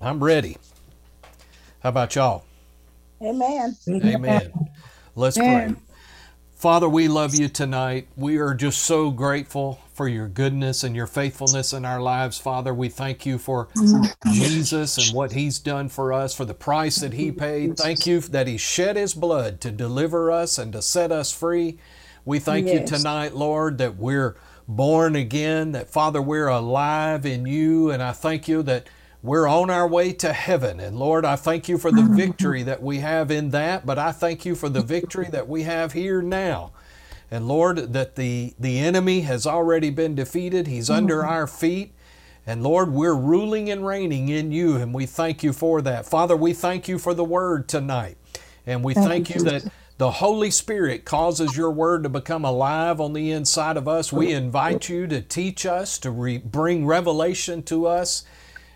I'm ready. How about y'all? Amen. Amen. Let's pray. Father, we love you tonight. We are just so grateful for your goodness and your faithfulness in our lives, Father. We thank you for Jesus and what he's done for us, for the price that he paid. Thank you that he shed his blood to deliver us and to set us free. We thank Yes. you tonight, Lord, that we're born again, that Father, we're alive in you. And I thank you that we're on our way to heaven. And Lord, I thank you for the mm-hmm. victory that we have in that, but I thank you for the victory that we have here now. And Lord, that the, the enemy has already been defeated. He's under mm-hmm. our feet. And Lord, we're ruling and reigning in you, and we thank you for that. Father, we thank you for the word tonight. And we thank you that the Holy Spirit causes your word to become alive on the inside of us. We invite you to teach us, to re- bring revelation to us,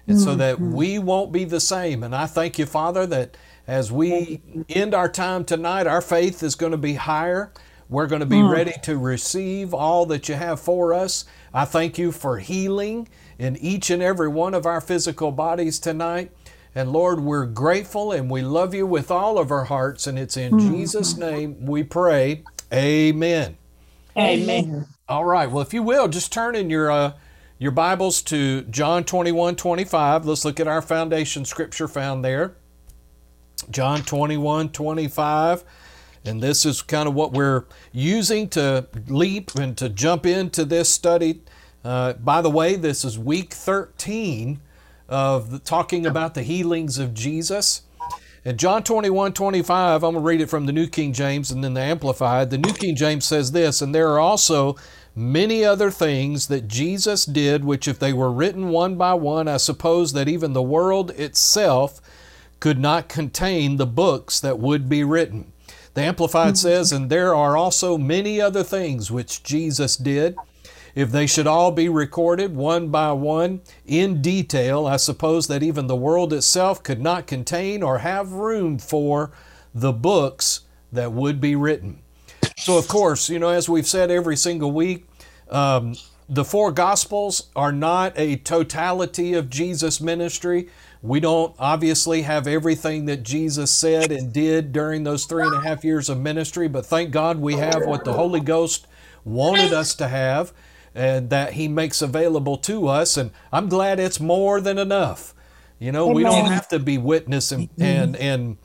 and so that we won't be the same. And I thank you, Father, that as we end our time tonight, our faith is going to be higher. We're going to be ready to receive all that you have for us. I thank you for healing in each and every one of our physical bodies tonight. And Lord, we're grateful and we love you with all of our hearts. And it's in Jesus' name we pray. Amen. Amen. All right. Well, if you will, just turn in your uh, your Bibles to John 21, 25. Let's look at our foundation scripture found there. John 21, 25. And this is kind of what we're using to leap and to jump into this study. Uh, by the way, this is week 13 of the, talking about the healings of Jesus. In John 21, 25, I'm going to read it from the New King James and then the Amplified. The New King James says this, and there are also many other things that Jesus did, which if they were written one by one, I suppose that even the world itself could not contain the books that would be written. The Amplified mm-hmm. says, and there are also many other things which Jesus did. If they should all be recorded one by one in detail, I suppose that even the world itself could not contain or have room for the books that would be written. So, of course, you know, as we've said every single week, um, the four Gospels are not a totality of Jesus' ministry. We don't obviously have everything that Jesus said and did during those three and a half years of ministry, but thank God we have what the Holy Ghost wanted us to have and that He makes available to us. And I'm glad it's more than enough. You know, we don't have to be witness and, and, and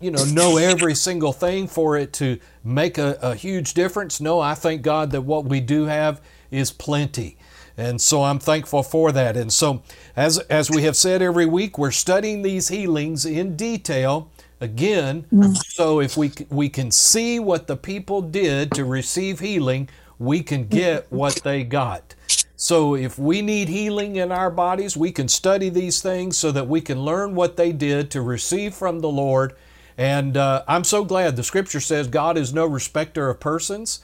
you know know every single thing for it to make a, a huge difference. No i thank god that what we do have is plenty. And so i'm thankful for that. And so as as we have said every week we're studying these healings in detail again. So if we we can see what the people did to receive healing we can get what they got so if we need healing in our bodies, we can study these things so that we can learn what they did to receive from the Lord. And uh, I'm so glad the scripture says God is no respecter of persons,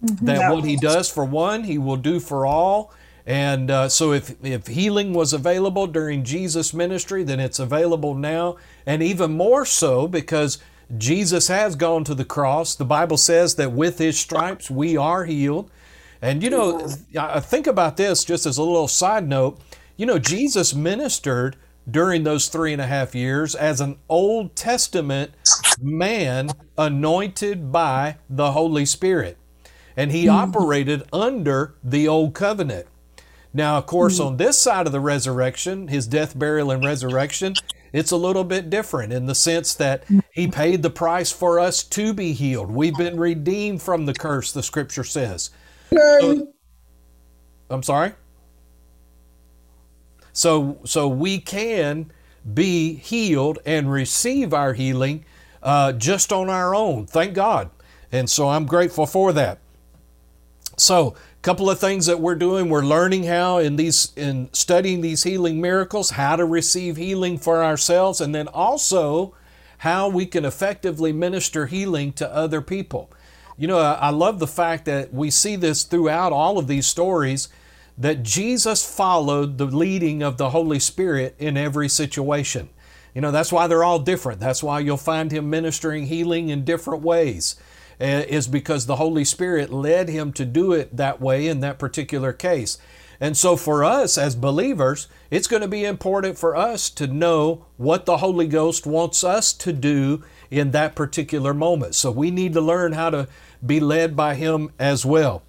that what he does for one, he will do for all. And uh, so if, if healing was available during Jesus' ministry, then it's available now. And even more so because Jesus has gone to the cross. The Bible says that with his stripes we are healed. And you know, I think about this just as a little side note. You know, Jesus ministered during those three and a half years as an Old Testament man anointed by the Holy Spirit. And he hmm. operated under the Old Covenant. Now, of course, hmm. on this side of the resurrection, his death, burial, and resurrection, it's a little bit different in the sense that hmm. he paid the price for us to be healed. We've been redeemed from the curse, the scripture says. So- I'm sorry? So, so we can be healed and receive our healing uh, just on our own. Thank God. And so I'm grateful for that. So, a couple of things that we're doing we're learning how in these in studying these healing miracles how to receive healing for ourselves and then also how we can effectively minister healing to other people you know i love the fact that we see this throughout all of these stories that jesus followed the leading of the holy spirit in every situation you know that's why they're all different that's why you'll find him ministering healing in different ways uh, is because the Holy Spirit led him to do it that way in that particular case. And so, for us as believers, it's going to be important for us to know what the Holy Ghost wants us to do in that particular moment. So, we need to learn how to be led by Him as well.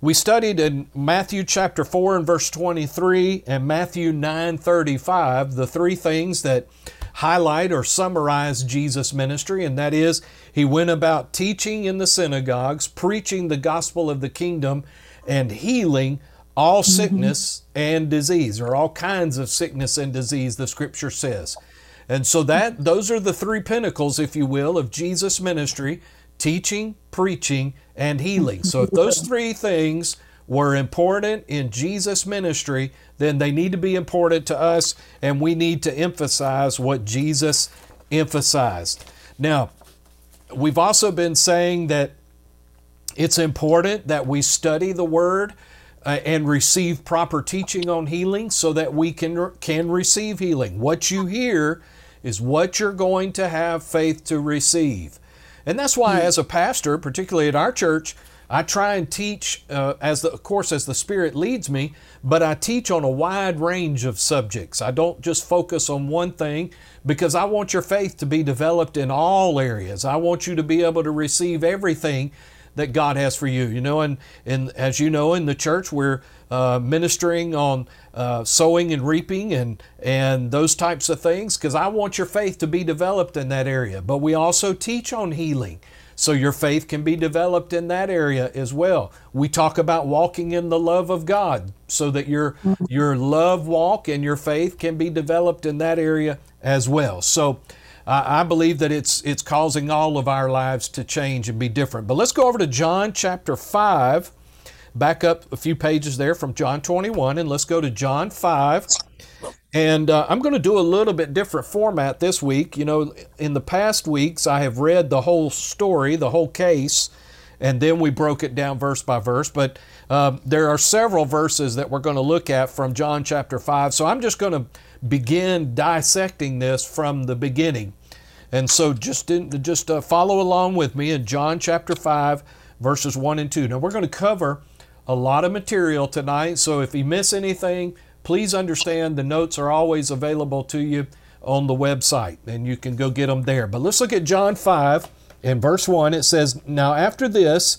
We studied in Matthew chapter 4 and verse 23 and Matthew 9 35 the three things that highlight or summarize Jesus' ministry, and that is he went about teaching in the synagogues, preaching the gospel of the kingdom, and healing all mm-hmm. sickness and disease, or all kinds of sickness and disease, the scripture says. And so that those are the three pinnacles, if you will, of Jesus' ministry teaching, preaching, and healing. So if those three things were important in Jesus' ministry, then they need to be important to us, and we need to emphasize what Jesus emphasized. Now, we've also been saying that it's important that we study the Word. Uh, and receive proper teaching on healing so that we can can receive healing. What you hear is what you're going to have faith to receive. And that's why as a pastor, particularly at our church, I try and teach uh, as the, of course as the Spirit leads me, but I teach on a wide range of subjects. I don't just focus on one thing because I want your faith to be developed in all areas. I want you to be able to receive everything that God has for you. You know, and, and as you know, in the church, we're uh, ministering on uh, sowing and reaping and, and those types of things because I want your faith to be developed in that area. But we also teach on healing. So your faith can be developed in that area as well. We talk about walking in the love of God so that your your love walk and your faith can be developed in that area as well. So I believe that it's it's causing all of our lives to change and be different. But let's go over to John chapter 5. Back up a few pages there from John 21 and let's go to John 5 and uh, I'm going to do a little bit different format this week. You know, in the past weeks, I have read the whole story, the whole case, and then we broke it down verse by verse. But uh, there are several verses that we're going to look at from John chapter 5. So I'm just going to begin dissecting this from the beginning. And so just, in, just uh, follow along with me in John chapter 5, verses 1 and 2. Now, we're going to cover a lot of material tonight. So if you miss anything, please understand the notes are always available to you on the website and you can go get them there. But let's look at John 5 in verse 1. It says, Now after this,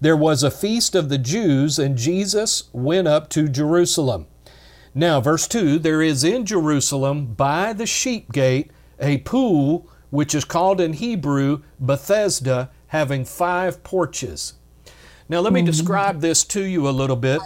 there was a feast of the Jews, and Jesus went up to Jerusalem. Now, verse 2 there is in Jerusalem by the sheep gate a pool which is called in Hebrew Bethesda, having five porches. Now, let me mm-hmm. describe this to you a little bit.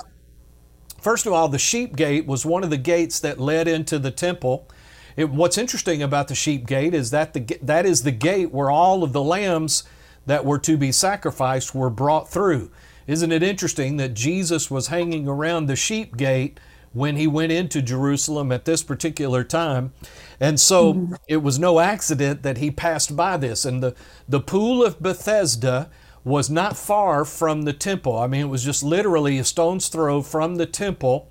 First of all, the sheep gate was one of the gates that led into the temple. It, what's interesting about the sheep gate is that the, that is the gate where all of the lambs that were to be sacrificed were brought through. Isn't it interesting that Jesus was hanging around the sheep gate when he went into Jerusalem at this particular time? And so mm-hmm. it was no accident that he passed by this. And the, the pool of Bethesda was not far from the temple. I mean, it was just literally a stone's throw from the temple.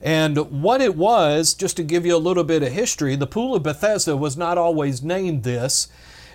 And what it was, just to give you a little bit of history, the Pool of Bethesda was not always named this.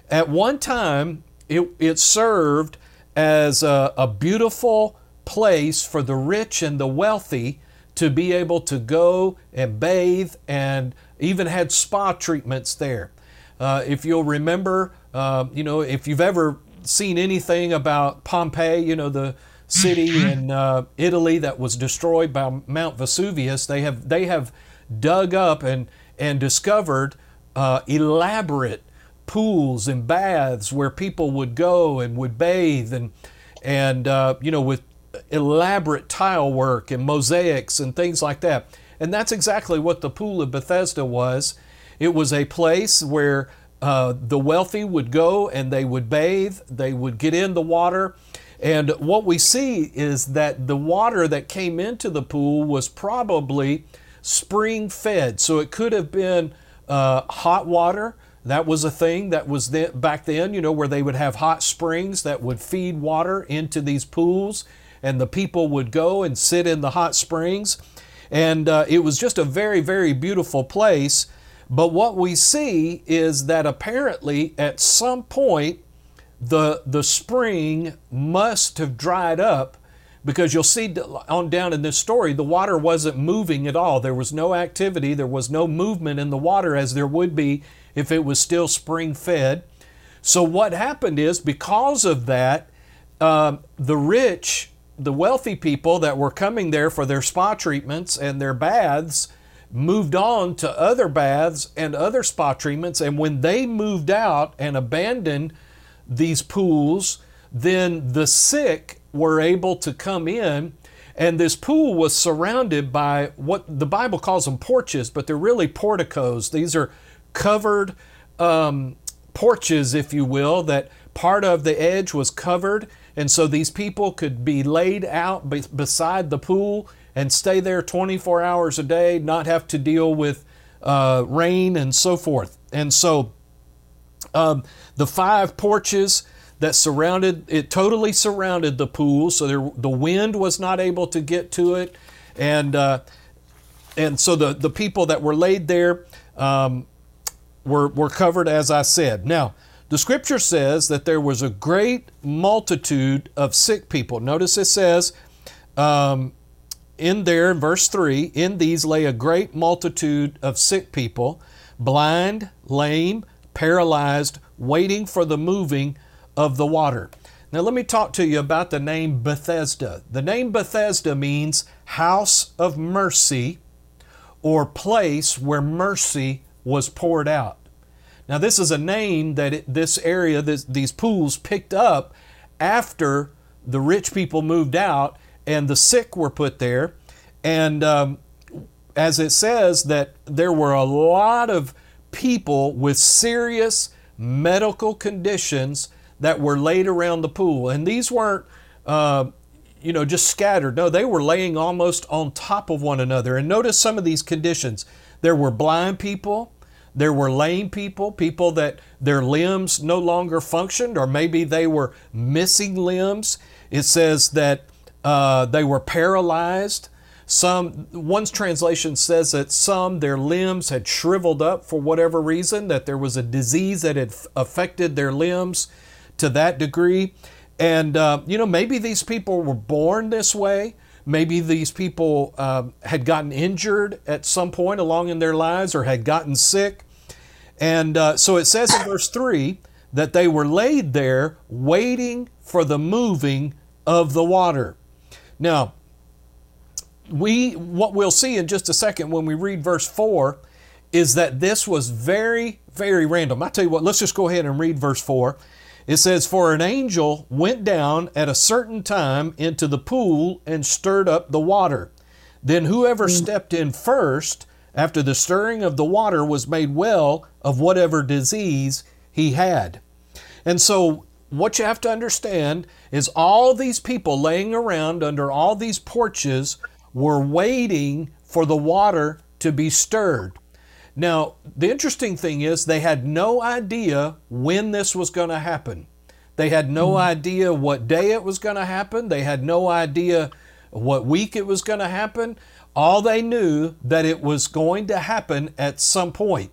At one time, it, it served as a, a beautiful place for the rich and the wealthy to be able to go and bathe and even had spa treatments there. Uh, if you'll remember, uh, you know, if you've ever seen anything about Pompeii, you know, the city mm-hmm. in uh, Italy that was destroyed by Mount Vesuvius, they have they have dug up and and discovered uh, elaborate pools and baths where people would go and would bathe and and uh, you know with elaborate tile work and mosaics and things like that. And that's exactly what the pool of Bethesda was. It was a place where uh, the wealthy would go and they would bathe, they would get in the water, And what we see is that the water that came into the pool was probably spring fed. So it could have been uh, hot water. That was a thing that was then, back then, you know, where they would have hot springs that would feed water into these pools, and the people would go and sit in the hot springs. And uh, it was just a very, very beautiful place. But what we see is that apparently at some point, the, the spring must have dried up because you'll see on down in this story the water wasn't moving at all there was no activity there was no movement in the water as there would be if it was still spring fed so what happened is because of that uh, the rich the wealthy people that were coming there for their spa treatments and their baths moved on to other baths and other spa treatments. And when they moved out and abandoned these pools then the sick were able to come in, and this pool was surrounded by what the Bible calls them porches, but they're really porticos. These are covered um, porches, if you will, that part of the edge was covered, and so these people could be laid out be- beside the pool and stay there 24 hours a day, not have to deal with uh, rain and so forth. And so um, the five porches that surrounded it totally surrounded the pool so there, the wind was not able to get to it and uh, and so the, the people that were laid there um, were, were covered as i said now the scripture says that there was a great multitude of sick people notice it says um, in there in verse 3 in these lay a great multitude of sick people blind lame paralyzed waiting for the moving of the water. Now, let me talk to you about the name Bethesda. The name Bethesda means house of mercy or place where mercy was poured out. Now, this is a name that it, this area, this, these pools picked up after the rich people moved out and the sick were put there. And um, as it says, that there were a lot of people with serious medical conditions that were laid around the pool. And these weren't, uh, you know, just scattered. No, they were laying almost on top of one another. And notice some of these conditions. There were blind people, there were lame people, people that their limbs no longer functioned, or maybe they were missing limbs. It says that uh, they were paralyzed. Some one's translation says that some their limbs had shriveled up for whatever reason, that there was a disease that had affected their limbs to that degree. And, uh, you know, maybe these people were born this way. Maybe these people uh, had gotten injured at some point along in their lives or had gotten sick. And uh, so it says in verse 3 that they were laid there waiting for the moving of the water. Now, we what we'll see in just a second when we read verse 4 is that this was very very random. I tell you what, let's just go ahead and read verse 4. It says, For an angel went down at a certain time into the pool and stirred up the water. Then whoever mm. stepped in first, after the stirring of the water, was made well of whatever disease he had. And so, what you have to understand is all these people laying around under all these porches were waiting for the water to be stirred. Now, the interesting thing is they had no idea when this was going to happen. They had no mm-hmm. idea what day it was going to happen. They had no idea what week it was going to happen. All they knew that it was going to happen at some point.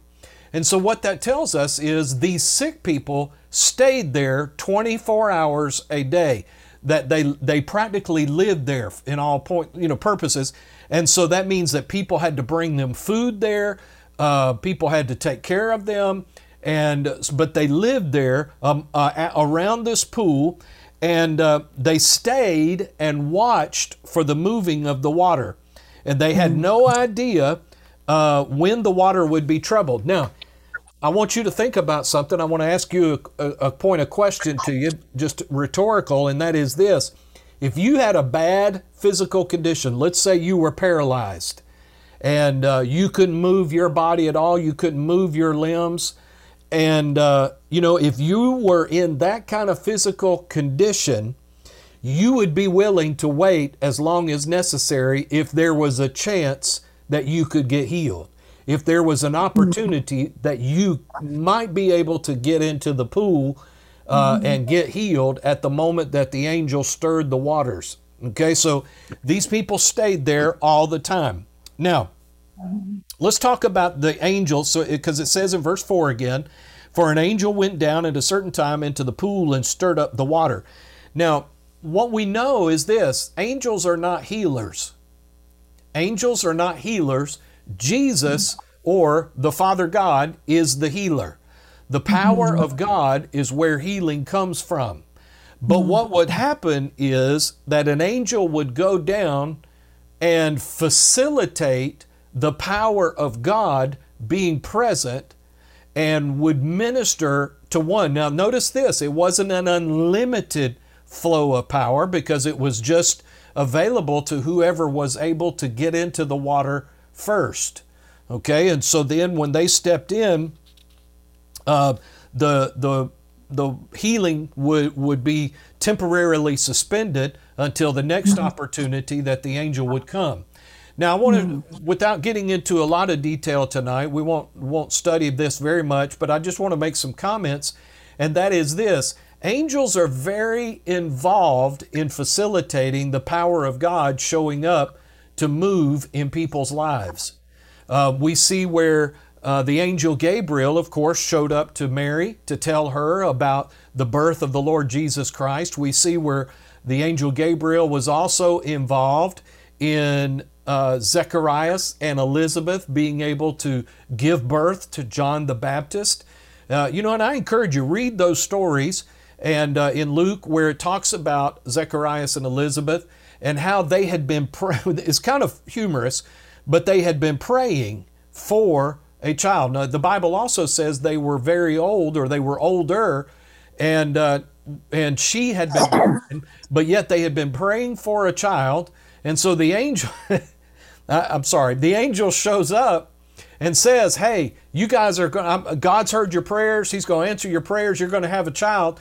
And so what that tells us is these sick people stayed there 24 hours a day. That they they practically lived there in all point you know purposes. And so that means that people had to bring them food there. Uh, people had to take care of them, and but they lived there um, uh, around this pool, and uh, they stayed and watched for the moving of the water, and they had no idea uh, when the water would be troubled. Now, I want you to think about something. I want to ask you a, a point of question to you, just rhetorical, and that is this: If you had a bad physical condition, let's say you were paralyzed and uh, you couldn't move your body at all, you couldn't move your limbs. And, uh, you know, if you were in that kind of physical condition, you would be willing to wait as long as necessary if there was a chance that you could get healed. If there was an opportunity that you might be able to get into the pool uh, and get healed at the moment that the angel stirred the waters. Okay, so these people stayed there all the time. Now, let's talk about the angels. So, because it says in verse four again, for an angel went down at a certain time into the pool and stirred up the water. Now, what we know is this: angels are not healers. Angels are not healers. Jesus or the Father God is the healer. The power of God is where healing comes from. But what would happen is that an angel would go down and facilitate the power of God being present and would minister to one. Now, notice this it wasn't an unlimited flow of power because it was just available to whoever was able to get into the water first. Okay, and so then when they stepped in, uh, the the the healing would would be temporarily suspended until the next mm-hmm. opportunity that the angel would come. Now, I want to, mm-hmm. without getting into a lot of detail tonight, we won't won't study this very much, but I just want to make some comments, and that is this: angels are very involved in facilitating the power of God showing up to move in people's lives. Uh, we see where uh, the angel Gabriel, of course, showed up to Mary to tell her about the birth of the Lord Jesus Christ. We see where the angel Gabriel was also involved in uh, Zechariah and Elizabeth being able to give birth to John the Baptist. Uh, you know, and I encourage you read those stories and uh, in Luke where it talks about Zechariah and Elizabeth and how they had been. Pray- it's kind of humorous, but they had been praying for a child. Now, the Bible also says they were very old or they were older, and uh, and she had been, born, but yet they had been praying for a child, and so the angel, I'm sorry, the angel shows up and says, "Hey, you guys are going. God's heard your prayers. He's going to answer your prayers. You're going to have a child."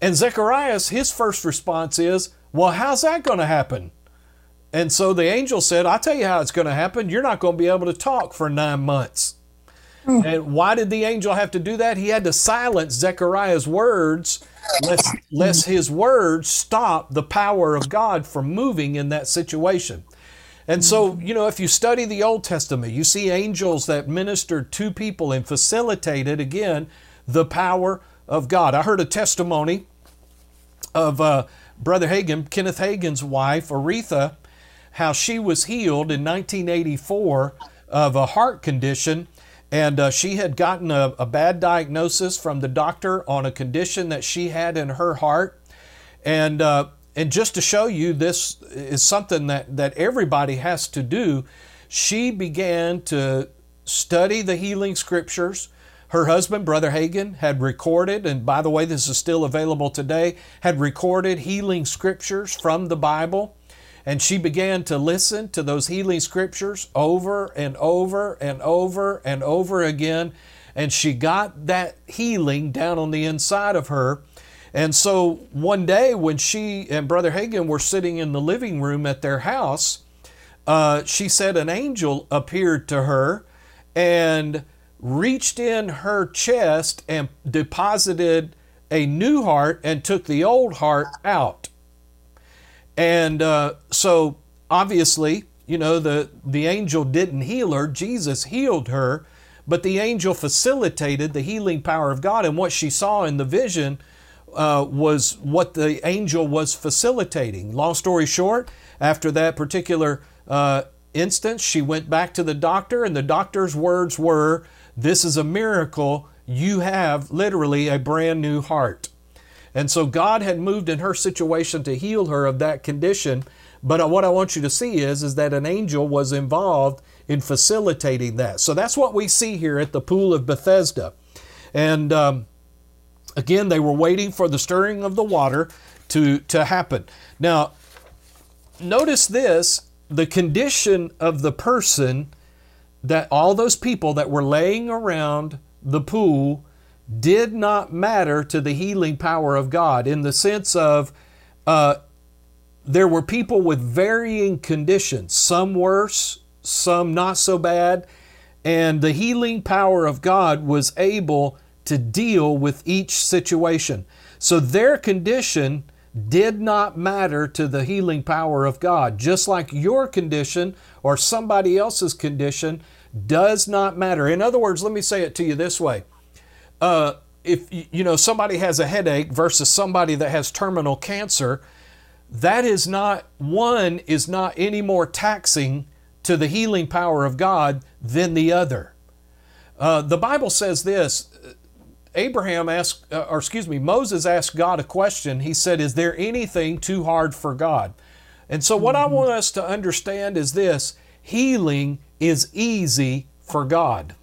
And Zechariah, his first response is, "Well, how's that going to happen?" And so the angel said, I'll tell you how it's going to happen. You're not going to be able to talk for nine months. Mm. And why did the angel have to do that? He had to silence Zechariah's words, lest, lest his words stop the power of God from moving in that situation. And so, you know, if you study the Old Testament, you see angels that ministered to people and facilitated, again, the power of God. I heard a testimony of uh, Brother Hagin, Kenneth Hagin's wife, Oretha, how she was healed in 1984 of a heart condition. And uh, she had gotten a, a bad diagnosis from the doctor on a condition that she had in her heart. And, uh, and just to show you this is something that, that everybody has to do, she began to study the healing scriptures. Her husband, Brother Hagin, had recorded, and by the way, this is still available today, had recorded healing scriptures from the Bible. And she began to listen to those healing scriptures over and over and over and over again. And she got that healing down on the inside of her. And so one day when she and Brother Hagin were sitting in the living room at their house, uh, she said an angel appeared to her and reached in her chest and deposited a new heart and took the old heart out. And uh, so obviously, you know, the, the angel didn't heal her, Jesus healed her, but the angel facilitated the healing power of God. And what she saw in the vision uh, was what the angel was facilitating. Long story short, after that particular uh, instance, she went back to the doctor, and the doctor's words were, This is a miracle. You have literally a brand new heart. And so God had moved in her situation to heal her of that condition. But what I want you to see is, is that an angel was involved in facilitating that. So that's what we see here at the pool of Bethesda. And um, again, they were waiting for the stirring of the water to, to happen. Now, notice this the condition of the person that all those people that were laying around the pool did not matter to the healing power of God in the sense of uh, there were people with varying conditions, some worse, some not so bad, and the healing power of God was able to deal with each situation. So their condition did not matter to the healing power of God, just like your condition or somebody else's condition does not matter. In other words, let me say it to you this way. Uh, if you know somebody has a headache versus somebody that has terminal cancer, that is not one is not any more taxing to the healing power of God than the other. Uh, the Bible says this. Abraham asked, uh, or excuse me, Moses asked God a question. He said, "Is there anything too hard for God?" And so, what I want us to understand is this: healing is easy for God.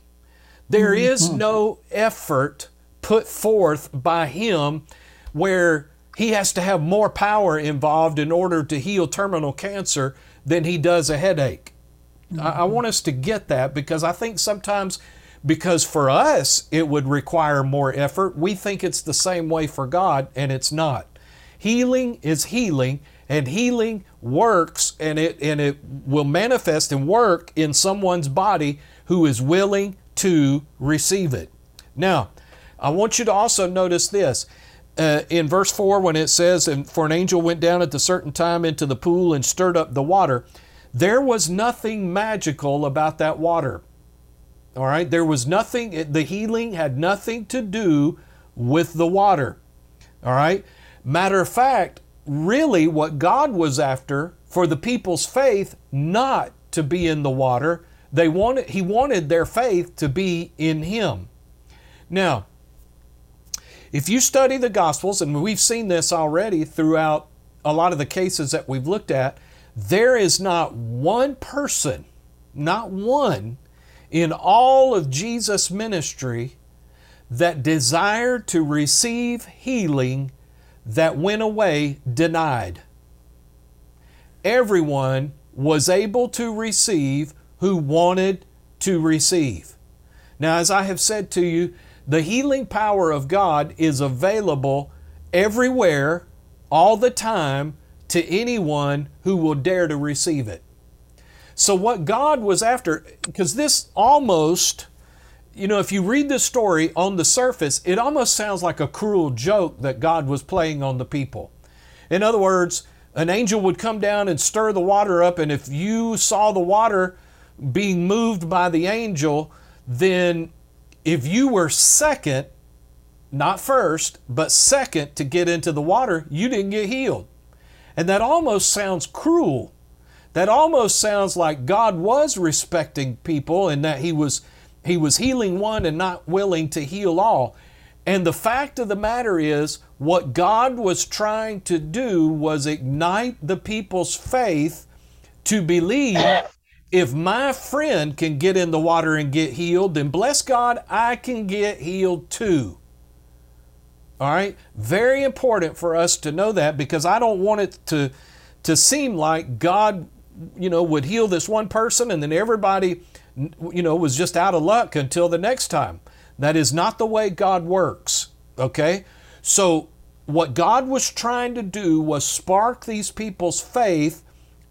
There mm, is mm. no effort put forth by Him where He has to have more power involved in order to heal terminal cancer than He does a headache. I, I mm-hmm. want us to get that because I think sometimes, because for us it would require more effort, we think it's the same way for God, and it's not. Healing is healing, and healing works and it and it will manifest and work in someone's body who is willing to receive it. Now, I want you to also notice this. Uh, in verse 4, when it says, And for an angel went down at a certain time into the pool and stirred up the water, there was nothing magical about that water. All right, there was nothing, the healing had nothing to do with the water. All right, matter of fact, really what God was after for the people's faith not to be in the water. They wanted he wanted their faith to be in him. Now, if you study the gospels and we've seen this already throughout a lot of the cases that we've looked at, there is not one person, not one in all of Jesus' ministry that desired to receive healing that went away denied. Everyone was able to receive who wanted to receive. Now, as I have said to you, the healing power of God is available everywhere, all the time, to anyone who will dare to receive it. So, what God was after, because this almost you know, if you read this story on the surface, it almost sounds like a cruel joke that God was playing on the people. In other words, an angel would come down and stir the water up, and if you saw the water being moved by the angel, then if you were second, not first, but second to get into the water, you didn't get healed. And that almost sounds cruel. That almost sounds like God was respecting people and that He was he was healing one and not willing to heal all. And the fact of the matter is, what God was trying to do was ignite the people's faith to believe if my friend can get in the water and get healed, then bless God, I can get healed too. All right? Very important for us to know that because I don't want it to, to seem like God, you know, would heal this one person and then everybody you know, was just out of luck until the next time. That is not the way God works, okay? So, what God was trying to do was spark these people's faith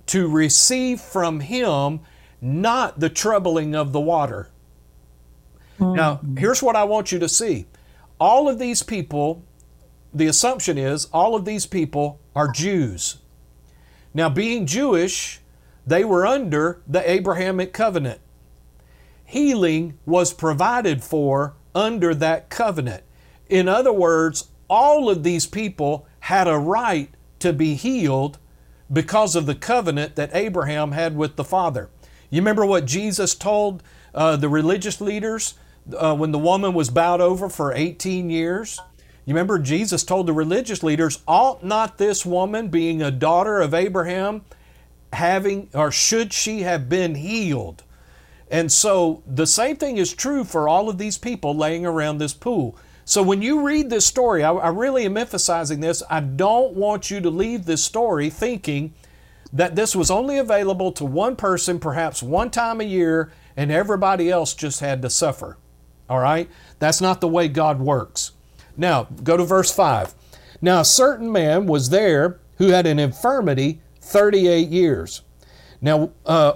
to receive from Him, not the troubling of the water. Mm-hmm. Now, here's what I want you to see. All of these people, the assumption is all of these people are Jews. Now, being Jewish, they were under the Abrahamic covenant healing was provided for under that covenant. In other words, all of these people had a right to be healed because of the covenant that Abraham had with the Father. You remember what Jesus told uh, the religious leaders uh, when the woman was bowed over for 18 years? You remember Jesus told the religious leaders, Ought not this woman, being a daughter of Abraham, having, or should she have been healed? And so the same thing is true for all of these people laying around this pool. So when you read this story, I, I, really am emphasizing this. I don't want you to leave this story thinking that this was only available to one person, perhaps one time a year, and everybody else just had to suffer. All right? That's not the way God works. Now, go to verse 5. Now, a certain man was there who had an infirmity 38 years. Now, uh,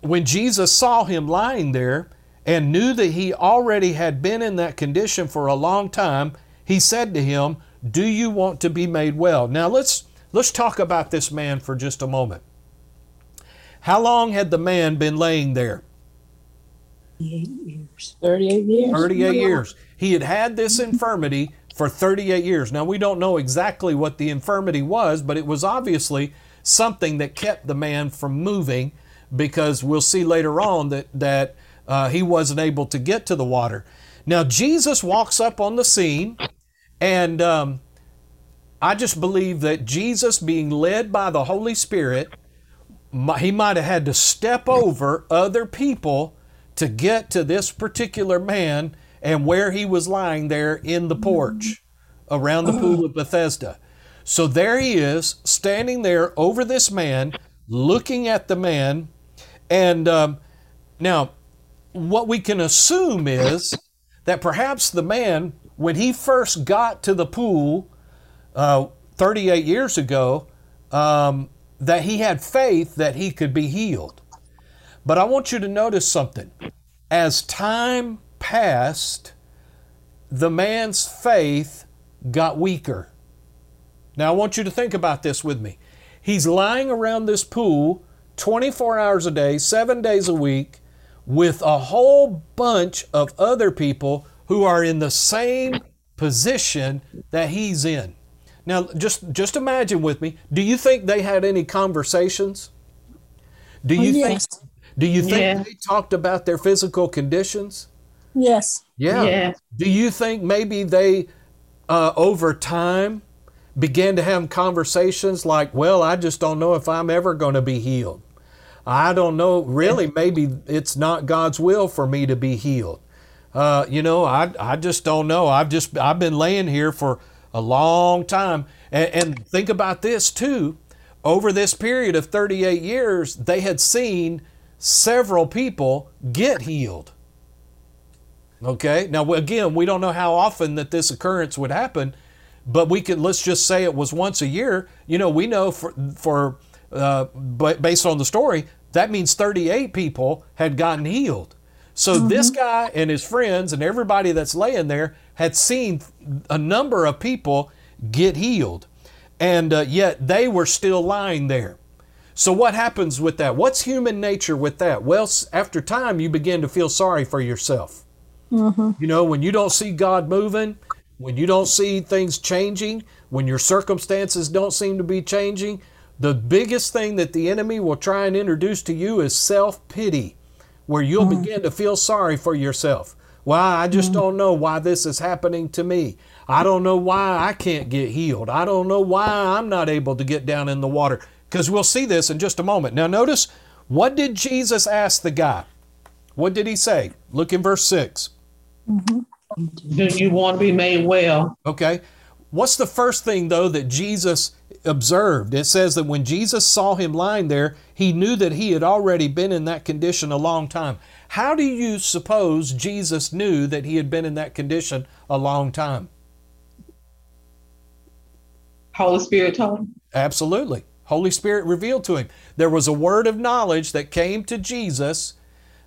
when Jesus saw him lying there and knew that he already had been in that condition for a long time, he said to him, "Do you want to be made well?" Now let's let's talk about this man for just a moment. How long had the man been laying there? 38 years. 38 years. 38 years. He had had this infirmity for 38 years. Now, we don't know exactly what the infirmity was, but it was obviously something that kept the man from moving because we'll see later on that, that uh, he wasn't able to get to the water. Now, Jesus walks up on the scene, and um, I just believe that Jesus, being led by the Holy Spirit, he might have had to step over other people to get to this particular man and where he was lying there in the porch around the pool of Bethesda. So there he is, standing there over this man, looking at the man. And um, now, what we can assume is that perhaps the man, when he first got to the pool uh, 38 years ago, um, that he had faith that he could be healed. But I want you to notice something. As time passed, the man's faith got weaker. Now, I want you to think about this with me. He's lying around this pool 24 hours a day, seven days a week, with a whole bunch of other people who are in the same position that he's in. Now, just, just imagine with me. Do you think they had any conversations? Do you yes. think do you think Yeah. they talked about their physical conditions? Yes. Yeah. Yeah. Do you think maybe they, uh, over time, began to have conversations like, well, I just don't know if I'm ever going to be healed. I don't know, really, maybe it's not God's will for me to be healed. Uh, you know, I, I just don't know. I've just, I've been laying here for a long time. And, and think about this too. Over this period of 38 years, they had seen several people get healed. Okay. Now, again, we don't know how often that this occurrence would happen, but we could let's just say it was once a year. You know, we know for for uh, but based on the story, that means 38 people had gotten healed. So this guy and his friends and everybody that's laying there had seen a number of people get healed, and uh, yet they were still lying there. So what happens with that? What's human nature with that? Well, after time, you begin to feel sorry for yourself. You know, when you don't see God moving, when you don't see things changing, when your circumstances don't seem to be changing, the biggest thing that the enemy will try and introduce to you is self pity, where you'll begin to feel sorry for yourself. Well, I just mm. don't know why this is happening to me. I don't know why I can't get healed. I don't know why I'm not able to get down in the water. Because we'll see this in just a moment. Now, notice what did Jesus ask the guy? What did he say? Look in verse 6. Mm-hmm. Do you want to be made well? Okay. What's the first thing, though, that Jesus observed? It says that when Jesus saw him lying there, he knew that he had already been in that condition a long time. How do you suppose Jesus knew that he had been in that condition a long time? Holy Spirit told him. Absolutely. Holy Spirit revealed to him. There was a word of knowledge that came to Jesus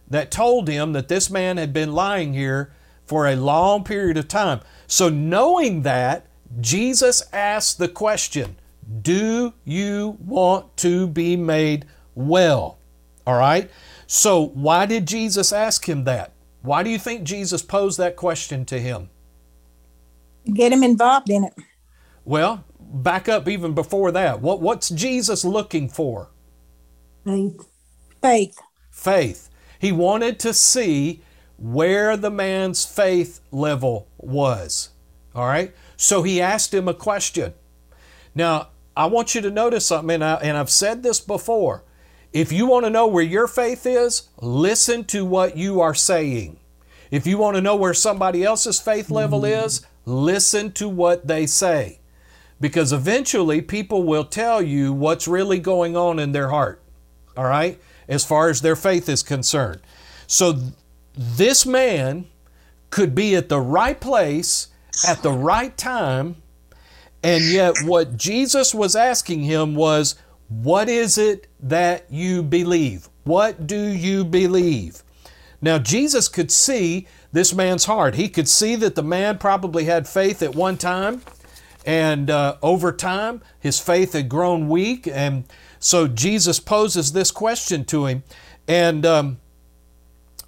that told him that this man had been lying here for a long period of time. So, knowing that, Jesus asked the question Do you want to be made well? All right. So, why did Jesus ask him that? Why do you think Jesus posed that question to him? Get him involved in it. Well, back up even before that. What, what's Jesus looking for? Faith. Faith. Faith. He wanted to see where the man's faith level was. All right. So he asked him a question. Now, I want you to notice something, and, I, and I've said this before. If you want to know where your faith is, listen to what you are saying. If you want to know where somebody else's faith level mm-hmm. is, listen to what they say. Because eventually people will tell you what's really going on in their heart. All right? As far as their faith is concerned. So th- this man could be at the right place at the right time And yet, what Jesus was asking him was, What is it that you believe? What do you believe? Now, Jesus could see this man's heart. He could see that the man probably had faith at one time, and uh, over time, his faith had grown weak. And so, Jesus poses this question to him. And um,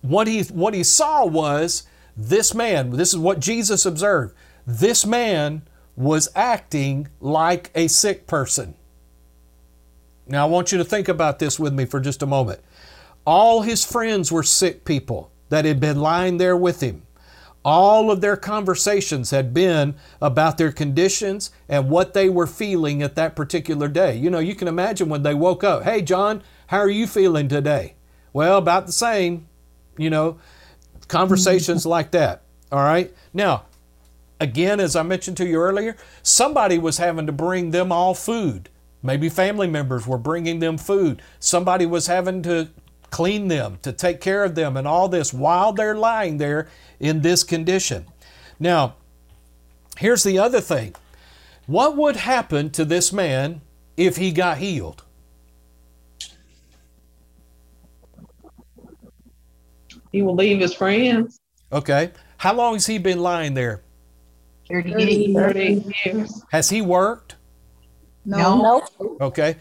what, he, what he saw was this man, this is what Jesus observed, this man was acting like a sick person. Now, I want you to think about this with me for just a moment. All his friends were sick people that had been lying there with him. All of their conversations had been about their conditions and what they were feeling at that particular day. You know, you can imagine when they woke up, hey, John, how are you feeling today? Well, about the same, you know, conversations like that. All right. Now, again, as I mentioned to you earlier, somebody was having to bring them all food. Maybe family members were bringing them food. Somebody was having to clean them, to take care of them, and all this while they're lying there in this condition. Now, here's the other thing what would happen to this man if he got healed? He will leave his friends. Okay. How long has he been lying there? 30 30 years. Has he worked? No. no. Okay.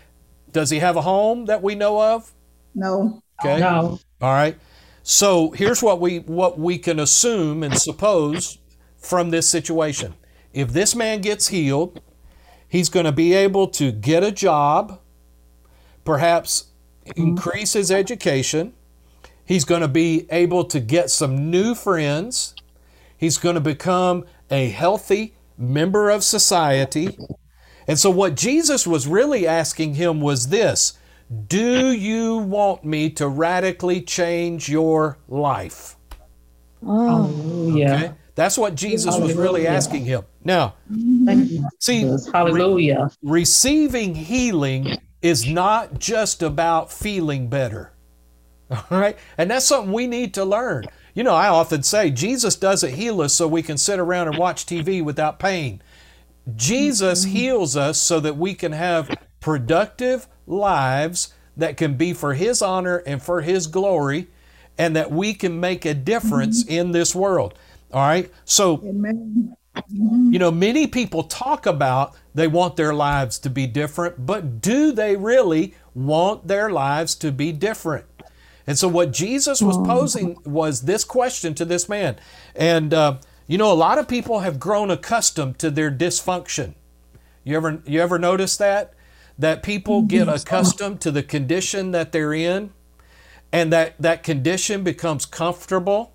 Does he have a home that we know of? No. Okay. No. All right. So here's what we what we can assume and suppose from this situation. If this man gets healed, he's going to be able to get a job, perhaps mm-hmm. increase his education. He's going to be able to get some new friends. He's going to become a healthy member of society. And so, what Jesus was really asking him was this Do you want me to radically change your life? Oh. Hallelujah. Okay? That's what Jesus was really asking him. Now, see. Hallelujah. receiving healing is not just about feeling better. All right? And that's something we need to learn. You know, I often say Jesus doesn't heal us so we can sit around and watch TV without pain. Jesus heals us so that we can have productive lives that can be for His honor and for His glory, and that we can make a difference in this world. All right? So, Amen. you know, many people talk about they want their lives to be different, but do they really want their lives to be different? And so, what Jesus was posing was this question to this man. And, uh, you know, a lot of people have grown accustomed to their dysfunction. You ever, you ever notice that? That people get accustomed to the condition that they're in, and that, that condition becomes comfortable,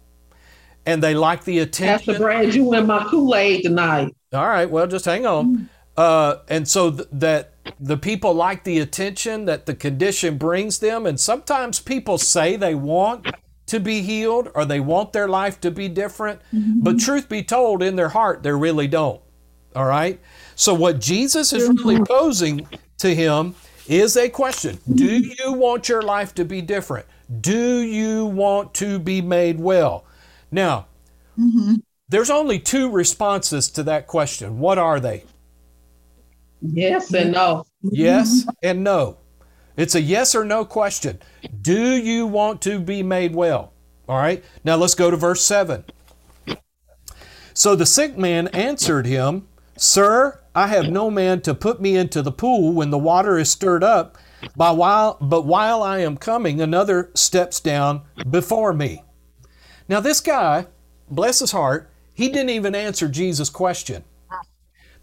and they like the attention. Pastor Brad, you in my Kool-Aid tonight. All right, well, just hang on. Uh, and so th- that the people like the attention that the condition brings them, and sometimes people say they want to be healed or they want their life to be different, mm-hmm. but truth be told, in their heart, they really don't. All right? So, what Jesus is really mm-hmm. posing to him is a question Do you want your life to be different? Do you want to be made well? Now, mm-hmm. there's only two responses to that question. What are they? Yes and no. Yes and no. It's a yes or no question. Do you want to be made well? All right. Now let's go to verse 7. So the sick man answered him, Sir, I have no man to put me into the pool when the water is stirred up, by while, but while I am coming, another steps down before me. Now, this guy, bless his heart, he didn't even answer Jesus' question.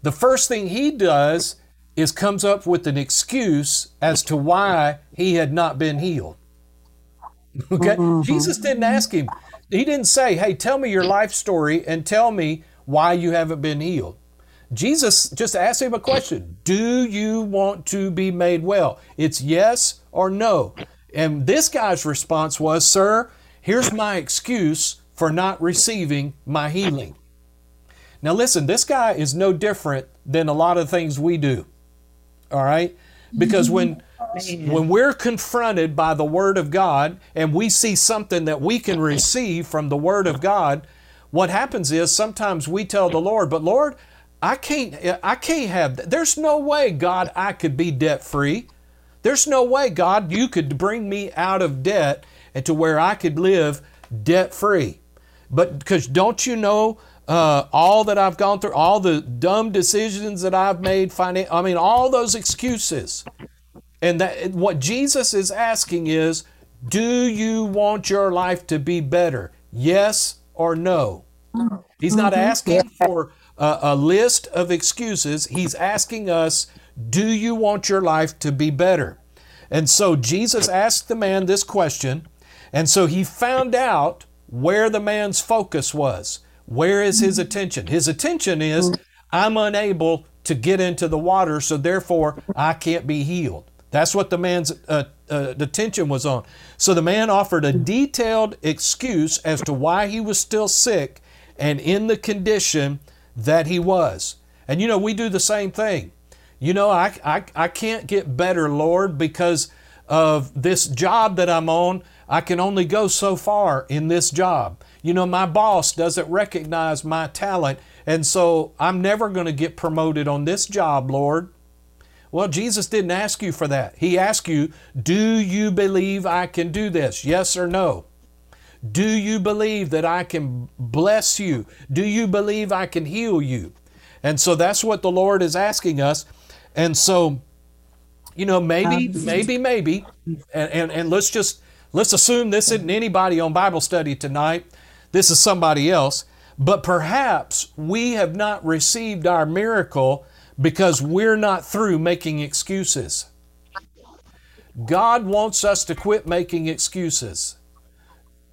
The first thing he does is comes up with an excuse as to why he had not been healed. Okay? Mm-hmm. Jesus didn't ask him. He didn't say, "Hey, tell me your life story and tell me why you haven't been healed." Jesus just asked him a question. Do you want to be made well? It's yes or no. And this guy's response was, Sir, here's my excuse for not receiving my healing. Now, listen, this guy is no different than a lot of things we do. All right? Because when when we're confronted by the word of God and we see something that we can receive from the word of God, what happens is sometimes we tell the Lord, "But Lord, I can't I can't have that. There's no way, God, I could be debt free. There's no way, God, you could bring me out of debt and to where I could live debt free. But because don't you know uh, all that I've gone through, all the dumb decisions that I've made, finan- I mean, all those excuses. And that what Jesus is asking is, do you want your life to be better? Yes or no? He's not asking for a, a list of excuses. He's asking us, do you want your life to be better? And so Jesus asked the man this question, and so he found out where the man's focus was. Where is his attention? His attention is, I'm unable to get into the water, so therefore I can't be healed. That's what the man's uh, uh, attention was on. So the man offered a detailed excuse as to why he was still sick and in the condition that he was. And you know, we do the same thing. You know, I, I, I can't get better, Lord, because of this job that I'm on. I can only go so far in this job. You know, my boss doesn't recognize my talent, and so I'm never going to get promoted on this job, Lord. Well, Jesus didn't ask you for that. He asked you, Do you believe I can do this? Yes or no? Do you believe that I can bless you? Do you believe I can heal you? And so that's what the Lord is asking us. And so, you know, maybe, um, maybe, maybe, and, and, and let's just let's assume this isn't anybody on Bible study tonight. This is somebody else. But perhaps we have not received our miracle because we're not through making excuses. God wants us to quit making excuses.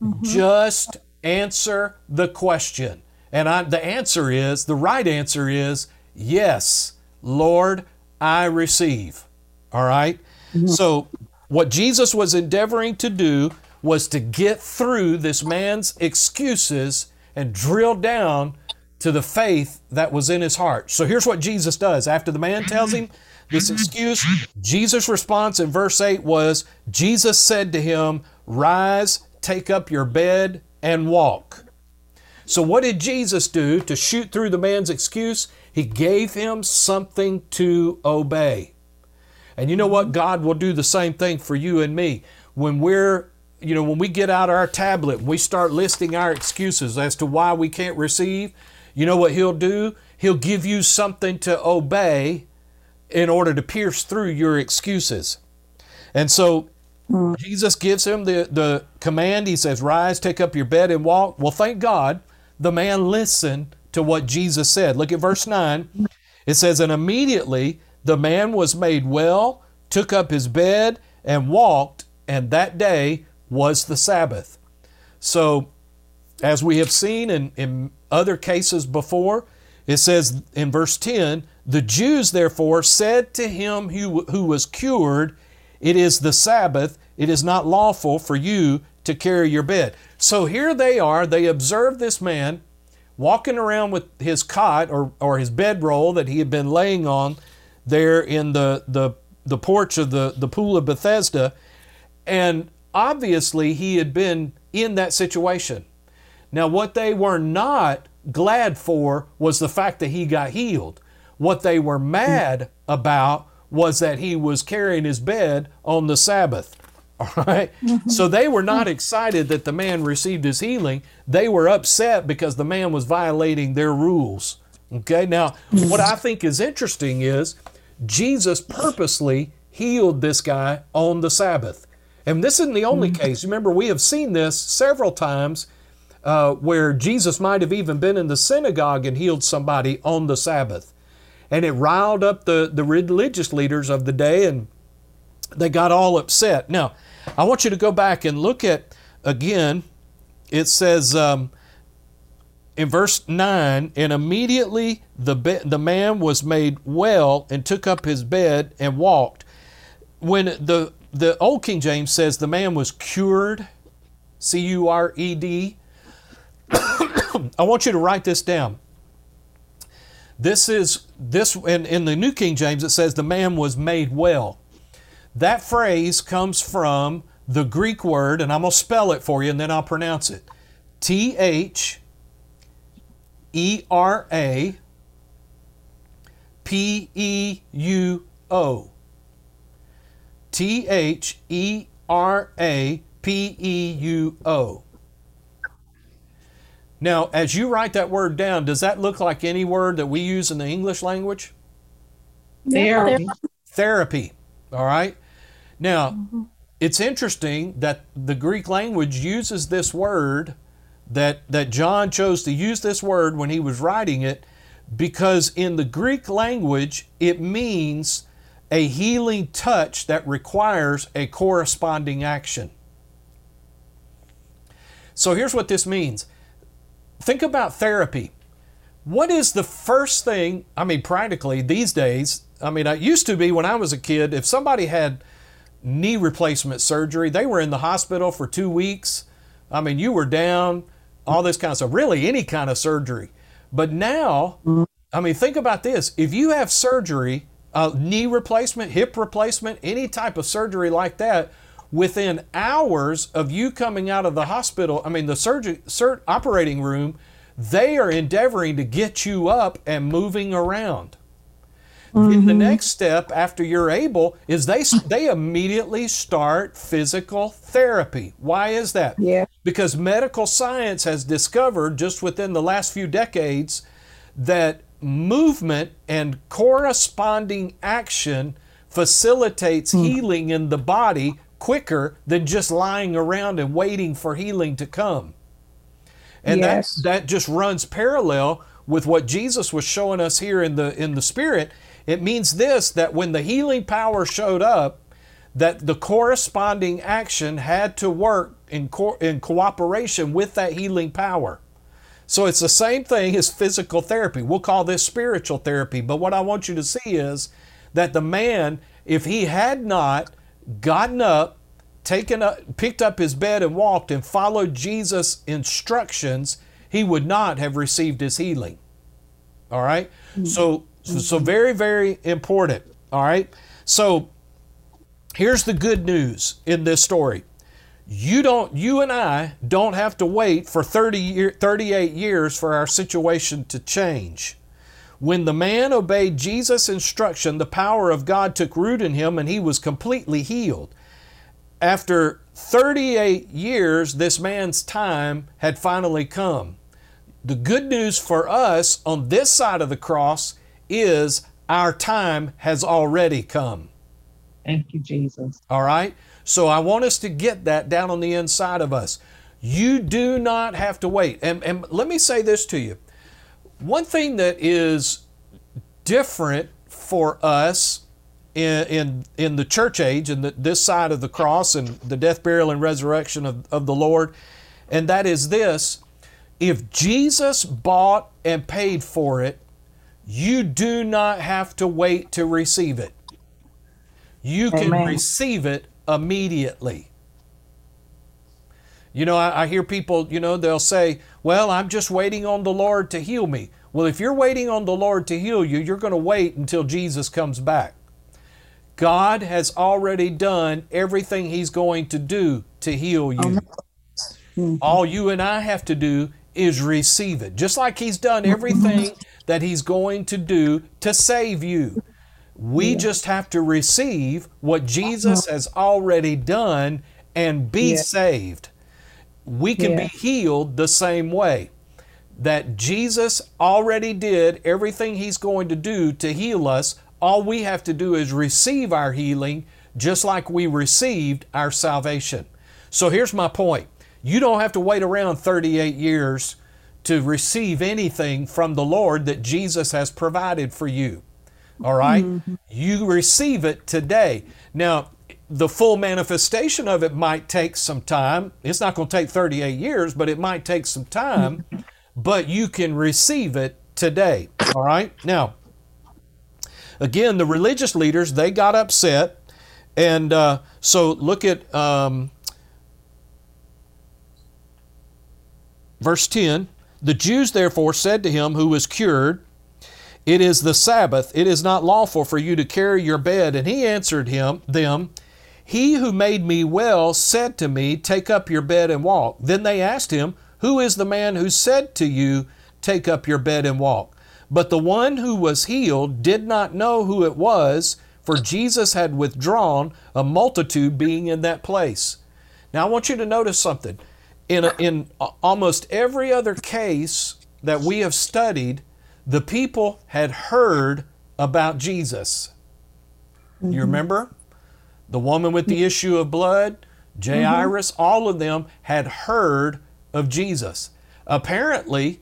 Mm-hmm. Just answer the question. And I, the answer is, the right answer is, yes, Lord, I receive. All right? Mm-hmm. So, what Jesus was endeavoring to do was to get through this man's excuses and drill down to the faith that was in his heart. So, here's what Jesus does. After the man tells him this excuse, Jesus' response in verse 8 was Jesus said to him, Rise, take up your bed, and walk. So, what did Jesus do to shoot through the man's excuse? He gave him something to obey. And you know what? God will do the same thing for you and me. When we're, you know, when we get out of our tablet we start listing our excuses as to why we can't receive, you know what He'll do? He'll give you something to obey in order to pierce through your excuses. And so Jesus gives him the, the command. He says, Rise, take up your bed, and walk. Well, thank God the man listened to what Jesus said. Look at verse 9. It says, And immediately the man was made well, took up his bed, and walked, and that day was the Sabbath. So, as we have seen in, in other cases before, it says in verse 10 The Jews therefore said to him who, who was cured, It is the Sabbath, it is not lawful for you to carry your bed. So here they are, they observe this man walking around with his cot or, or his bedroll that he had been laying on there in the, the, the porch of the, the pool of Bethesda. And obviously, he had been in that situation. Now, what they were not glad for was the fact that he got healed. What they were mad about was that he was carrying his bed on the Sabbath. All right? Mm-hmm. so they were not excited that the man received his healing. They were upset because the man was violating their rules. Okay? Now, what I think is interesting is Jesus purposely healed this guy on the Sabbath. And this isn't the only case. Remember, we have seen this several times uh, where Jesus might have even been in the synagogue and healed somebody on the Sabbath. And it riled up the, the religious leaders of the day and they got all upset. Now, I want you to go back and look at again, it says um, in verse 9, and immediately the, be- the man was made well and took up his bed and walked. When the, the Old King James says the man was cured, C U R E D, I want you to write this down. This is this in, in the New King James it says the man was made well. That phrase comes from the Greek word, and I'm to spell it for you and then I'll pronounce it T H E R A P E U O. T H E R A P E U O. Now, as you write that word down, does that look like any word that we use in the English language? Therapy. Therapy. All right. Now, mm-hmm. it's interesting that the Greek language uses this word that that John chose to use this word when he was writing it because in the Greek language it means a healing touch that requires a corresponding action. So here's what this means. Think about therapy. What is the first thing, I mean practically these days, I mean it used to be when I was a kid if somebody had knee replacement surgery, they were in the hospital for 2 weeks. I mean you were down all this kind of stuff, really any kind of surgery. But now, I mean, think about this. If you have surgery, uh, knee replacement, hip replacement, any type of surgery like that, within hours of you coming out of the hospital, I mean, the surgery, sur- operating room, they are endeavoring to get you up and moving around. In the next step, after you're able, is they they immediately start physical therapy. Why is that? Yeah. Because medical science has discovered just within the last few decades that movement and corresponding action facilitates hmm. healing in the body quicker than just lying around and waiting for healing to come. And Yes. that that just runs parallel with what Jesus was showing us here in the in the spirit. It means this that when the healing power showed up, that the corresponding action had to work in co- in cooperation with that healing power. So it's the same thing as physical therapy. We'll call this spiritual therapy. But what I want you to see is that the man, if he had not gotten up, taken up, picked up his bed and walked and followed Jesus' instructions, he would not have received his healing. All right? Mm-hmm. So so, so very very important. All right? So here's the good news in this story you don't you and i don't have to wait for 30 year, 38 years for our situation to change when the man obeyed jesus instruction the power of god took root in him and he was completely healed after 38 years this man's time had finally come the good news for us on this side of the cross is our time has already come Thank you, Jesus. all right? So I want us to get that down on the inside of us. You do not have to wait. And, and let me say this to you. One thing that is different for us in, in, in the church age and the, this side of the cross and the death, burial, and resurrection of, of the Lord, and that is this if Jesus bought and paid for it, you do not have to wait to receive it you can Amen. receive it immediately. You know, I, I hear people, you know, they'll say, Well, I'm just waiting on the Lord to heal me. Well, if you're waiting on the Lord to heal you, you're going to wait until Jesus comes back. God has already done everything He's going to do to heal you. Mm-hmm. All you and I have to do is receive it. Just like He's done everything that He's going to do to save you. We just have to receive what Jesus uh-huh. has already done and be Yeah. saved. We can be healed the same way. That Jesus already did everything He's going to do to heal us. All we have to do is receive our healing just like we received our salvation. So here's my point you don't have to wait around 38 years to receive anything from the Lord that Jesus has provided for you. All right? You receive it today. Now, the full manifestation of it might take some time. It's not going to take 38 years, but it might take some time. but you can receive it today. All right? Now, again, the religious leaders, they got upset. And uh, so look at um, verse 10. The Jews therefore said to him who was cured, It is the Sabbath, it is not lawful for you to carry your bed. And he answered him, them, He who made me well said to me, Take up your bed and walk. Then they asked him, Who is the man who said to you, Take up your bed and walk? But the one who was healed did not know who it was, for Jesus had withdrawn, a multitude being in that place. Now I want you to notice something. In, a, in almost every other case that we have studied, the people had heard about Jesus. You mm-hmm. remember? The woman with the issue of blood, mm-hmm. Jairus, all of them had heard of Jesus. Apparently,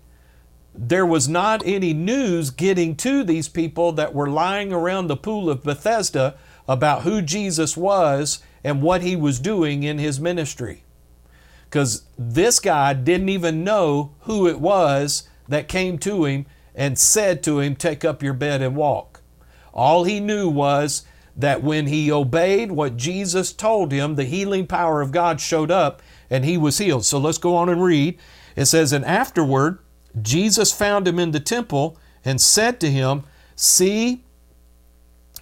there was not any news getting to these people that were lying around the pool of Bethesda about who Jesus was and what he was doing in his ministry. Because this guy didn't even know who it was that came to him and said to him, Take up your bed and walk. All he knew was that when he obeyed what Jesus told him, the healing power of God showed up and he was healed. So let's go on and read. It says, And afterward, Jesus found him in the temple and said to him, See,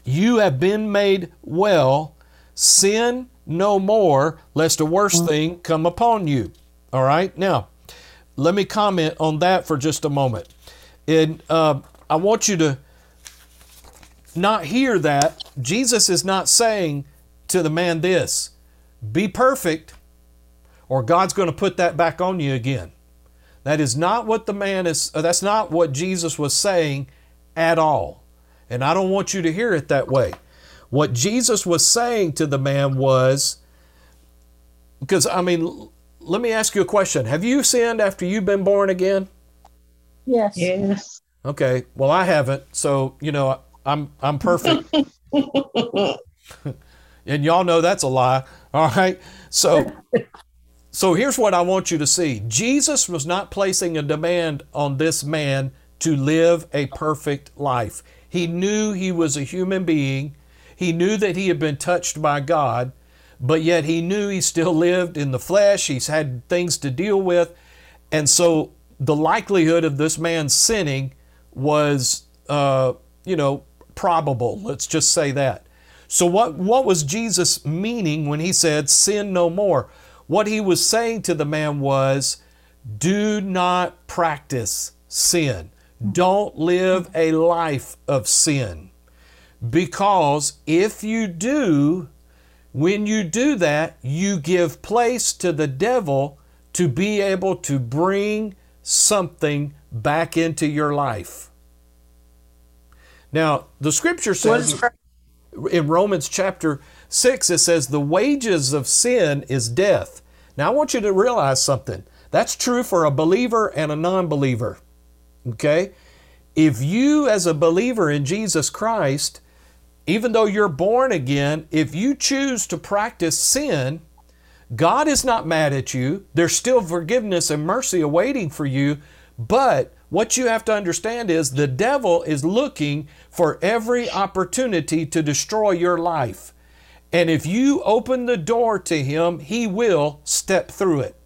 you have been made well. Sin no more, lest a worse thing come upon you. All right, now let me comment on that for just a moment. And uh, I want you to not hear that. Jesus is not saying to the man this be perfect, or God's going to put that back on you again. That is not what the man is, uh, that's not what Jesus was saying at all. And I don't want you to hear it that way. What Jesus was saying to the man was, because I mean, let me ask you a question. Have you sinned after you've been born again? Yes. Yes. Okay. Well, I haven't. So, you know, I'm I'm perfect. and y'all know that's a lie. All right. So so here's what I want you to see. Jesus was not placing a demand on this man to live a perfect life. He knew he was a human being. He knew that he had been touched by God, but yet he knew he still lived in the flesh. He's had things to deal with. And so the likelihood of this man sinning was, uh, you know, probable. Let's just say that. So, what, what was Jesus meaning when he said, Sin no more? What he was saying to the man was, Do not practice sin. Don't live a life of sin. Because if you do, when you do that, you give place to the devil to be able to bring something back into your life. Now, the scripture says in Romans chapter 6, it says, The wages of sin is death. Now, I want you to realize something. That's true for a believer and a non believer. Okay? If you, as a believer in Jesus Christ, even though you're born again, if you choose to practice sin, God is not mad at you. There's still forgiveness and mercy awaiting for you. But what you have to understand is the devil is looking for every opportunity to destroy your life. And if you open the door to him, he will step through it.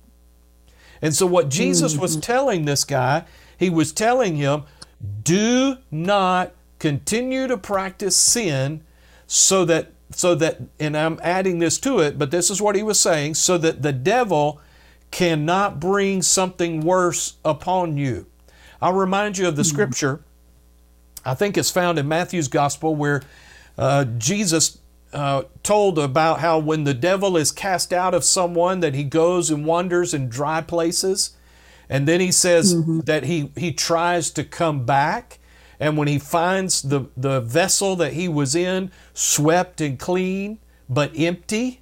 And so, what Jesus was mm. telling this guy, he was telling him, do not continue to practice sin so that so that and I'm adding this to it, but this is what he was saying, so that the devil cannot bring something worse upon you. I'll remind you of the scripture. I think it's found in Matthew's gospel where uh, Jesus uh, told about how when the devil is cast out of someone that he goes and wanders in dry places and then he says mm-hmm. that he, he tries to come back and when he finds the, the vessel that he was in swept and clean but empty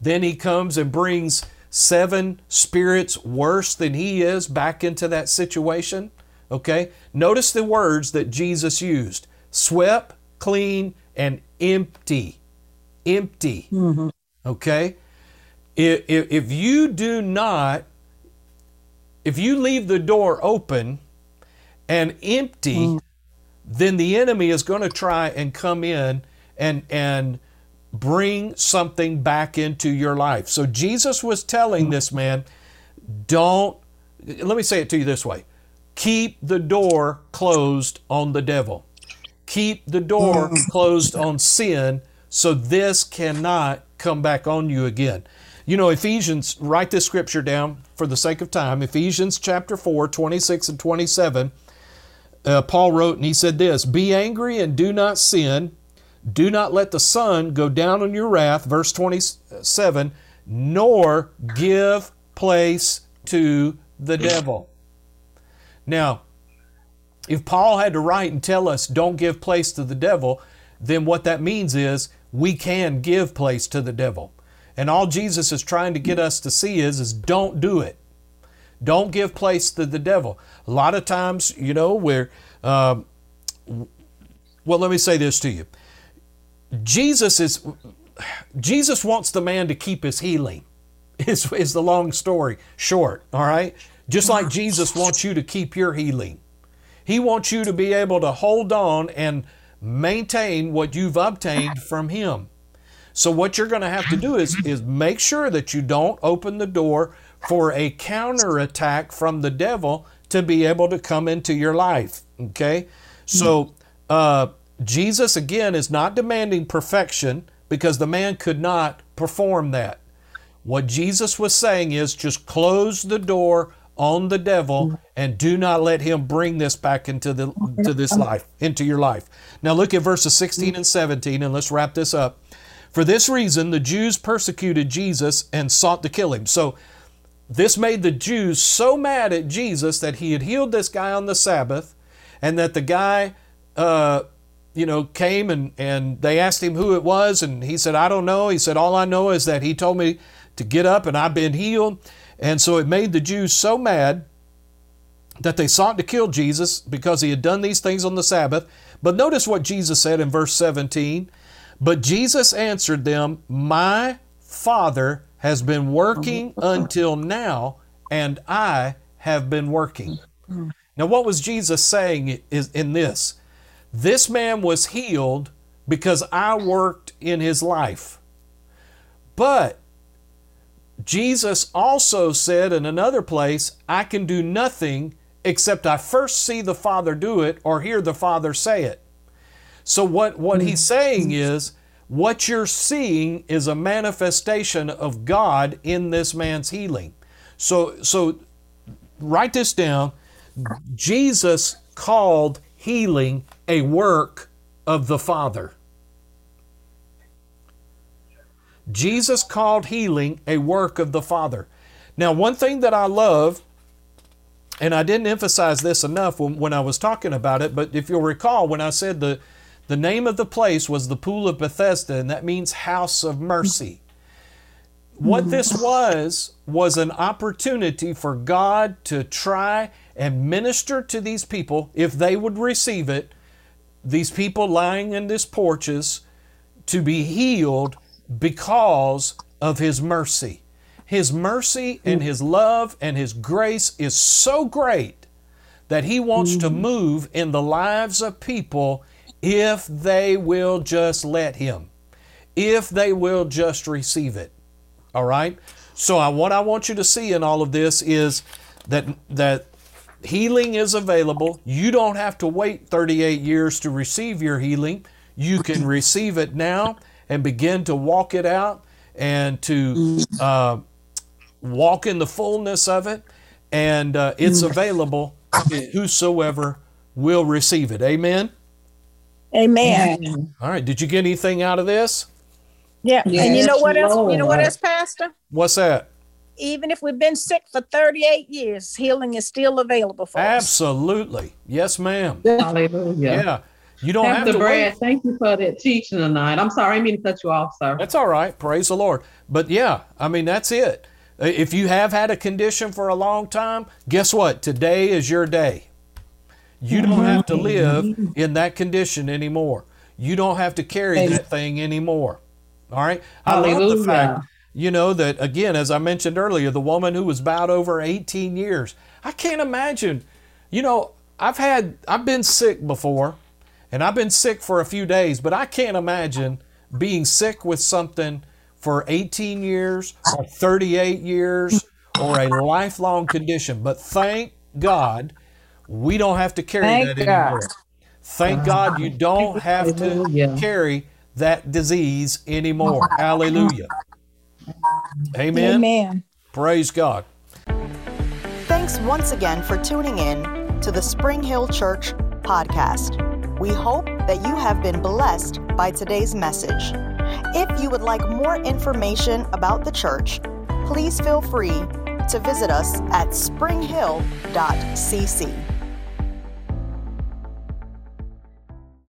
then he comes and brings seven spirits worse than he is back into that situation okay notice the words that jesus used swept clean and empty. Empty. Mm-hmm. Okay? If, if, if you do not, if you leave the door open and empty, mm. then the enemy is going to try and come in and, and bring something back into your life. So Jesus was telling this man, don't, let me say it to you this way keep the door closed on the devil keep the door mm. closed on sin so this cannot come back on you again. You know, Ephesians, write this scripture down for the sake of time. Ephesians chapter 4, 26 and 27. Uh, Paul wrote, and he said this Be angry and do not sin. Do not let the sun go down on your wrath, verse 27, nor give place to the devil. Now, if Paul had to write and tell us don't give place to the devil, then what that means is we can give place to the devil. And all Jesus is trying to get us to see is, is don't do it. Don't give place to the devil. A lot of times, you know, where, um, well, let me say this to you. Jesus is, Jesus wants the man to keep his healing, is, is the long story short, all right? Just like Jesus wants you to keep your healing. He wants you to be able to hold on and maintain what you've obtained from Him. So, what you're going to have to do is, is make sure that you don't open the door for a counterattack from the devil to be able to come into your life. Okay? So, uh, Jesus, again, is not demanding perfection because the man could not perform that. What Jesus was saying is just close the door on the devil and do not let him bring this back into the to this life into your life now look at verses 16 and 17 and let's wrap this up for this reason the jews persecuted jesus and sought to kill him so this made the jews so mad at jesus that he had healed this guy on the sabbath and that the guy uh, you know came and and they asked him who it was and he said i don't know he said all i know is that he told me to get up and i've been healed and so it made the Jews so mad that they sought to kill Jesus because he had done these things on the Sabbath. But notice what Jesus said in verse 17. But Jesus answered them, My Father has been working until now, and I have been working. Now, what was Jesus saying is in this? This man was healed because I worked in his life. But Jesus also said in another place, I can do nothing except I first see the Father do it or hear the Father say it. So, what, what he's mm. saying is, what you're seeing is a manifestation of God in this man's healing. So, so write this down. Jesus called healing a work of the Father. Jesus called healing a work of the Father. Now, one thing that I love, and I didn't emphasize this enough when, when I was talking about it, but if you'll recall, when I said the, the name of the place was the Pool of Bethesda, and that means house of mercy. What this mm-hmm. was, was an opportunity for God to try and minister to these people, if they would receive it, these people lying in these porches, to be healed because of His mercy. His mercy and mm. His love and His grace is so great that He wants to mm. move in the lives of people if they will just let Him, if they will just receive it. All right? So, I, what I want you to see in all of this is that, that healing is available. You don't have to wait 38 years to receive your healing. You can receive it now and begin to walk it out and to uh, walk in the fullness of it. And uh, it's available to whosoever will receive it. Amen. Amen. All right. Did you get anything out of this? Yeah. and you know what else? You know what else, Pastor? What's that? Even if we've been sick for 38 years, healing is still available for us. Absolutely. Yes, ma'am. Hallelujah. Yeah. You don't have, Pastor to Brad, wait. thank you for that teaching tonight. I'm sorry, I didn't mean to cut you off, sir. That's all right. Praise the Lord. But yeah, I mean, that's it. If you have had a condition for a long time, guess what? Today is your day. You don't have to live in that condition anymore. You don't have to carry that thing anymore. All right? I love the fact, you know, that again, as I mentioned earlier, the woman who was bowed over 18 years. I can't imagine. You know, I've had, I've been sick before, and I've been sick for a few days, but I can't imagine being sick with something for 18 years or 38 years or a lifelong condition. But thank God we don't have to carry Thank that God. anymore. Thank God you don't have to Hallelujah. carry that disease anymore. Hallelujah. Amen. Amen. Praise God. Thanks once again for tuning in to the Spring Hill Church podcast. We hope that you have been blessed by today's message. If you would like more information about the church, please feel free to visit us at springhill.cc.